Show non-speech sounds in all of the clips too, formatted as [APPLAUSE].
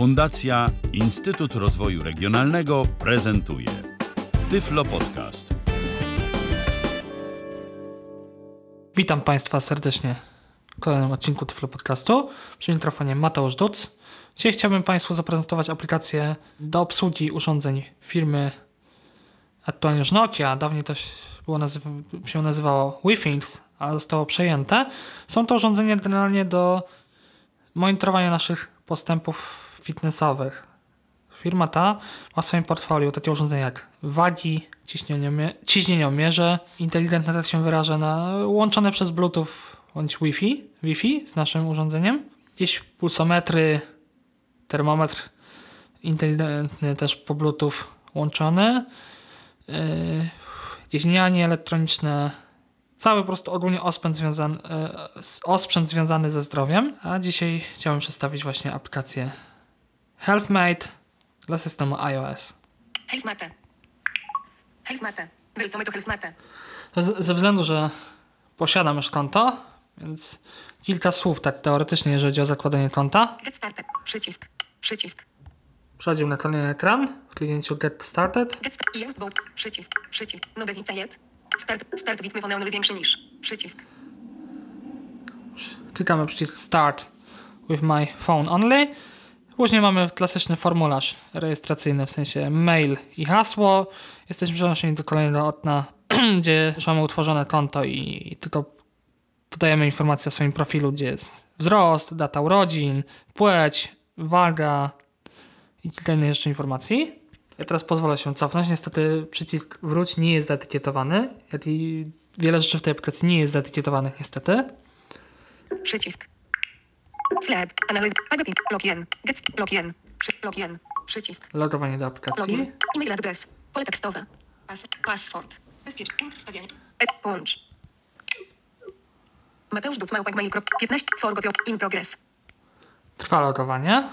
Fundacja Instytut Rozwoju Regionalnego prezentuje Tyflo Podcast. Witam Państwa serdecznie w kolejnym odcinku Tyflo Podcastu. Przy mikrofonie Mateusz Duc. Dzisiaj chciałbym Państwu zaprezentować aplikację do obsługi urządzeń firmy aktualnie już Nokia, dawniej to było nazywa- się nazywało WeThings, ale zostało przejęte. Są to urządzenia generalnie do monitorowania naszych postępów fitnessowych. Firma ta ma w swoim portfolio takie urządzenia jak wagi, ciśnieniomie- ciśnieniomierze, inteligentne, tak się wyrażę, na, łączone przez Bluetooth bądź Wi-Fi, Wi-Fi z naszym urządzeniem. Gdzieś pulsometry, termometr inteligentny też po Bluetooth łączony. Yy, gdzieś nianie elektroniczne, cały po prostu ogólnie związany, yy, osprzęt związany ze zdrowiem. A dzisiaj chciałem przedstawić właśnie aplikację HealthMate dla systemu iOS. Healthmate. Healthmate. Wrócimy do Healthmate. Ze względu, że posiadam już konto, więc kilka słów tak teoretycznie, jeżeli chodzi o zakładanie konta. Get started. Przycisk. Przycisk. Przechodzimy na kolejny ekran w kliknięciu Get Started. Get started. Used boat. Przycisk. Przycisk. Nowe yet. Start. Start widmy foneonu większy niż. Przycisk. Klikamy przycisk Start with my phone only. Później mamy klasyczny formularz rejestracyjny, w sensie mail i hasło. Jesteśmy przenoszeni do kolejnego okna, [CLEARS THROAT] gdzie już mamy utworzone konto i, tylko dodajemy informacje o swoim profilu, gdzie jest wzrost, data urodzin, płeć, waga i kilka innych jeszcze informacji. Ja teraz pozwolę się cofnąć. Niestety przycisk wróć nie jest zaetykietowany. Wiele rzeczy w tej aplikacji nie jest zaetykietowanych niestety. Przycisk. Slab. Analiz. Agapit. Login. Get. Login. Przy. Login. Przycisk. Logowanie do aplikacji. Login. E-mail adres. Pole tekstowe. Pas. Password. Bezpieczny. Punkt wstawiania. E. Połącz. Mateusz Duc. Małpak mail. pro- 15. Forgot. your- In progress. Trwa logowanie.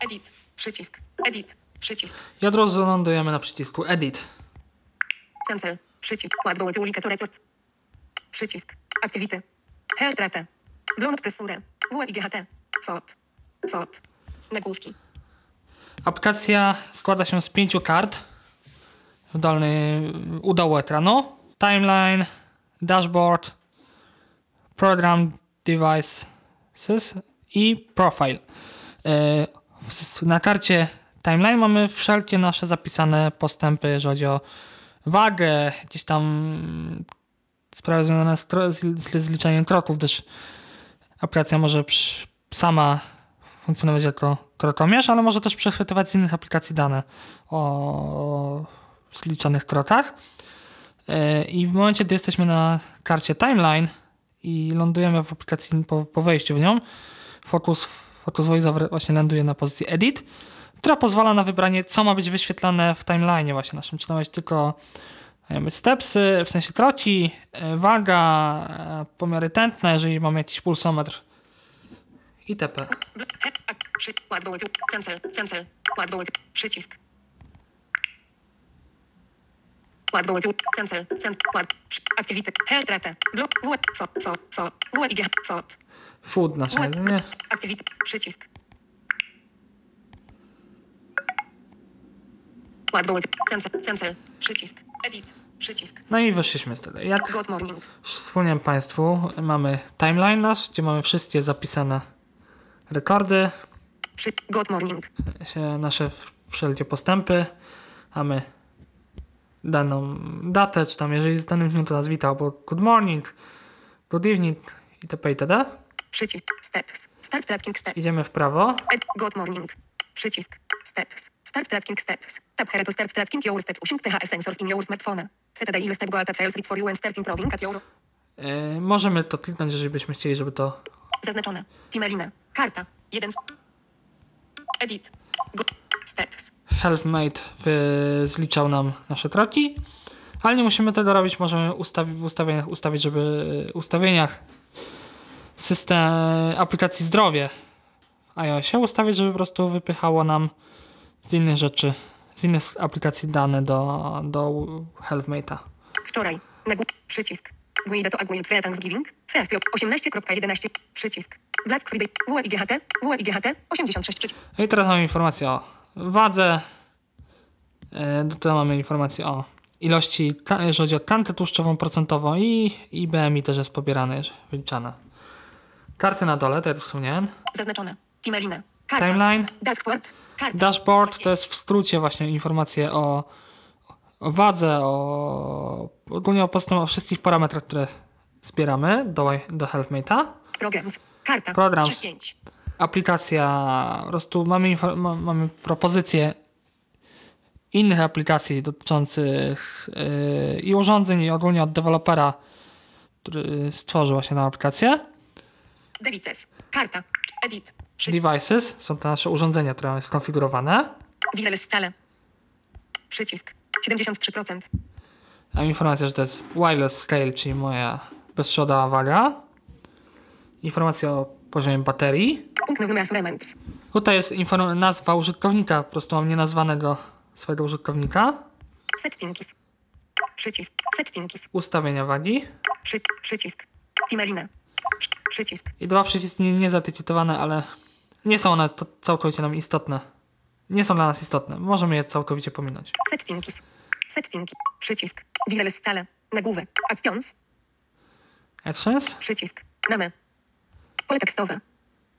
Edit. Przycisk. Edit. Przycisk. I od razu lądujemy na przycisku Edit. Cancel. Przycisk. Odwołać ulikę recept. Przycisk. Activity. Hairtrate. Blond presure. WIGHT. Fot. Fot. Nagłówki. Aplikacja składa się z pięciu kart w dolnym u dołu ekranu. Timeline, dashboard, program devices i profile. W- Na karcie timeline mamy wszelkie nasze zapisane postępy, jeżeli chodzi o wagę, jakieś tam sprawy związane z, z, z liczeniem kroków, gdyż aplikacja może sama funkcjonować jako krokomierz, ale może też przechwytywać z innych aplikacji dane o zliczonych krokach. Yy, I w momencie, gdy jesteśmy na karcie timeline i lądujemy w aplikacji po, po wejściu w nią, Focus, Focus VoiceOver właśnie ląduje na pozycji Edit, która pozwala na wybranie, co ma być wyświetlane w timeline właśnie naszym. Czy ma być tylko stepsy, w sensie troci, yy, waga, yy, pomiary tętne, jeżeli mamy jakiś pulsometr itp. Cancel. Cancel. Przycisk. Odwołać. Cancel. Ład- Activity. Hairtrate. Blok. W. Fot. Fot. Fot. WIGHT. Fot. Food nasze jedzenie. Activity. Przycisk. Odwołać. Cancel. Cancel. Przycisk. Edit. Przycisk. No i wyszliśmy z tego. Jak Good morning. wspomniałem Państwu, mamy timeline nasz, gdzie mamy wszystkie zapisane rekordy. Good morning. nasze wszelkie postępy. Mamy daną datę, czy tam jeżeli z danym dniu to nas wita, albo good morning, good evening itp. itd. Przycisk. Steps. Start tracking step. Idziemy w prawo. Good morning. Przycisk. Steps. Start tracking steps. Tap here to start tracking your steps. Usiąg THS sensors in your smartphone. Set daily step go at files read for you and start improving at your... Yy, możemy to kliknąć, jeżeli byśmy chcieli, żeby to Zaznaczone. Timeline. Karta. Jeden z... Edit. Go. Steps. HealthMate wy- zliczał nam nasze kroki, ale nie musimy tego robić. Możemy ustawi- w ustawieniach ustawić, żeby w ustawieniach system aplikacji zdrowie iOSie ustawić, żeby po prostu wypychało nam z innych rzeczy, z innych aplikacji dane do, do HealthMate'a. Wczoraj. Nagłów. Przycisk. Guida to Free Thanksgiving. Fest. 18.11. Przycisk. Black Friday. WIGHT. WIGHT. 86. przycisk. No i teraz mamy informację o wadze. E, Tutaj mamy informację o ilości, jeżeli chodzi o tkankę tłuszczową procentową i, i BMI też jest pobierane, wyliczane. Karty na dole, to ja wspomniałem. Zaznaczone. Timelina. Karta. Timeline. Dashboard. Dashboard to jest w skrócie właśnie informacje o, o wadze, o ogólnie o, postęp, o wszystkich parametrach, które zbieramy do, do HealthMate'a. Programs. Karta. Programs. 35. Aplikacja, po prostu mamy, ma, mamy propozycje innych aplikacji dotyczących yy, i urządzeń, i ogólnie od dewelopera, który stworzył właśnie tę aplikację. Devices. Karta. Edit. Devices są to nasze urządzenia, które mamy skonfigurowane. Wireless scale. Przycisk. 73%. Mam informację, że to jest wireless scale, czyli moja bezprzewodowa waga. Informacja o poziomie baterii. Tutaj jest nazwa użytkownika, po prostu mam nienazwanego swojego użytkownika. Settings. Przycisk. Settings. Ustawienia wagi. Przy. Przycisk. Timelina. Przy. Przycisk. I dwa przyciski nie, nie ale nie są one to całkowicie nam istotne. Nie są dla nas istotne. Możemy je całkowicie pominąć. Settings. Setting. Przycisk. Wireless scale. Nagłówek. Actions. Actions. Przycisk. Name. Pole tekstowe.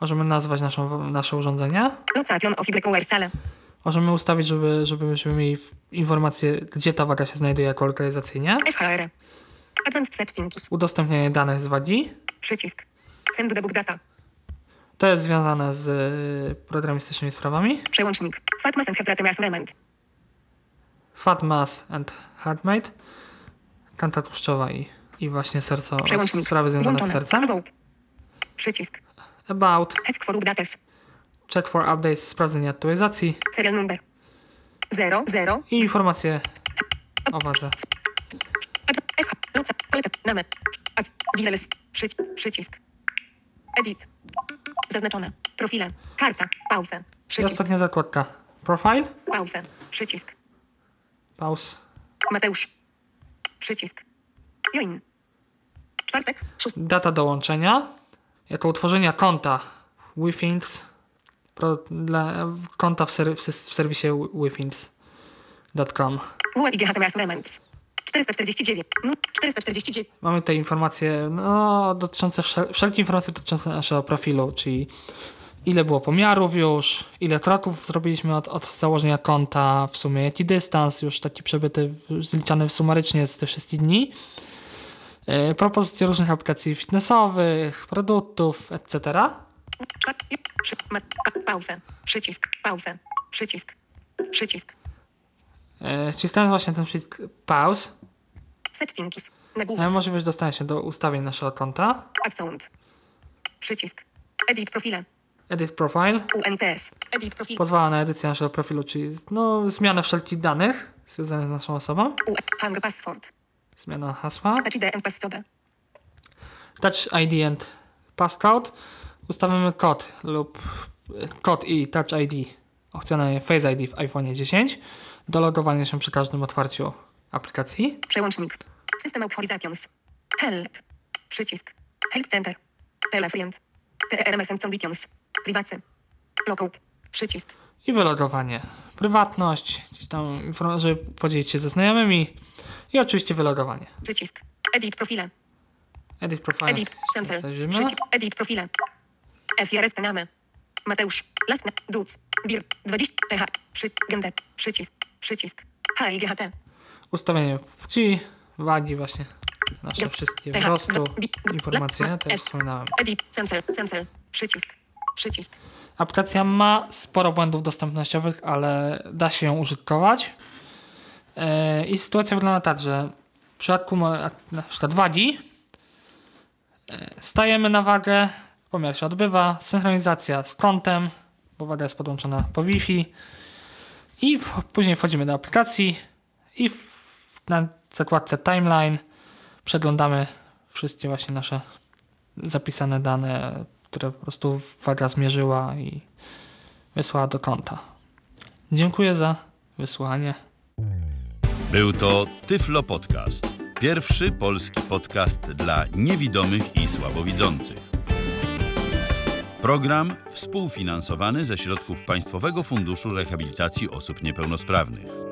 Możemy nazwać naszą, nasze urządzenie. Location of YOR scale. Możemy ustawić, żeby, żebyśmy mieli informację, gdzie ta waga się znajduje jako lokalizacyjnie. SHR. Advanced settings. Udostępnianie danych z wagi. Przycisk. Send debug data. To jest związane z y, programistycznymi sprawami. Przełącznik. Fatma and Hetrate measurement. Fat mass and rate. Kanta tłuszczowa i, i właśnie serce oraz Przełącznik. sprawy związane z Włączone. sercem. About. Przycisk. About. Ask for updates. Check for updates. Sprawdzenie aktualizacji. Serial number. 0, 0. I informacje o wadze. Przycisk. Edit. Zaznaczone. Profile. Karta. Pauza. I Przycisk. ostatnia zakładka. Profile. Pauza. Przycisk. Pause. Mateusz. Przycisk. Join. Czwartek. Szósty. Data dołączenia. Jako utworzenia konta WeThings. Pro, dla, konta w, ser, w, w serwisie WeThings.com. WIGH Measurements. 449. No, 449. Mamy te informacje no, dotyczące wszel- wszelkie informacje dotyczące naszego profilu, czyli ile było pomiarów już, ile kroków zrobiliśmy od, od założenia konta, w sumie jaki dystans już taki przebyty, zliczany sumarycznie z tych wszystkich dni. Yy, propozycje różnych aplikacji fitnessowych, produktów, etc. Czwartek. Przy. Ma, pa, pauza. Przycisk. Pauza. Przycisk. Przycisk. Yy, Ściskając właśnie ten przycisk pause, Settings. Nagłówek. mamy możliwość dostania się do ustawień naszego konta, Account. Przycisk. Edit profile. edit profile, UNTS. Edit profile. pozwala na edycję naszego profilu, czyli no, zmianę wszelkich danych związanych z naszą osobą. U. Hang password. Zmiana hasła. Touch ID and passcode. Touch ID and passcode. Ustawimy kod lub kod i Touch ID, opcjonalnie Face ID w iPhone 10 do logowania się przy każdym otwarciu aplikacji. Przełącznik. System authorizations. Help. Przycisk. Help center. Telefriend. TRMS conditions. Privacy. Lockout. Przycisk. I wylogowanie. Prywatność, gdzieś tam, żeby podzielić się ze znajomymi i oczywiście wylogowanie. Przycisk. Edit profile. Edit profile. Edit. Cancel. Przycisk. Edit profile. FRS name. Mateusz. Last name. Duc. Bir. 20. TH. Przy. Gender. Przycisk. Przycisk. HIGHT. Ustawienie płci, wagi właśnie. Nasze wszystkie wzrostu, Bi- informacje, już F. wspominałem. Przycisk. Przycisk. Aplikacja ma sporo błędów dostępnościowych, ale da się ją użytkować. E, I sytuacja wygląda tak, że w przypadku na przykład wagi e, stajemy na wagę, pomiar się odbywa, synchronizacja z kątem, bo waga jest podłączona po Wi-Fi i w, później wchodzimy do aplikacji i w, na zakładce timeline przeglądamy wszystkie właśnie nasze zapisane dane, które po prostu waga zmierzyła i wysłała do konta. Dziękuję za wysłanie. Był to Tyflo Podcast. Pierwszy polski podcast dla niewidomych i słabowidzących. Program współfinansowany ze środków Państwowego Funduszu Rehabilitacji Osób Niepełnosprawnych.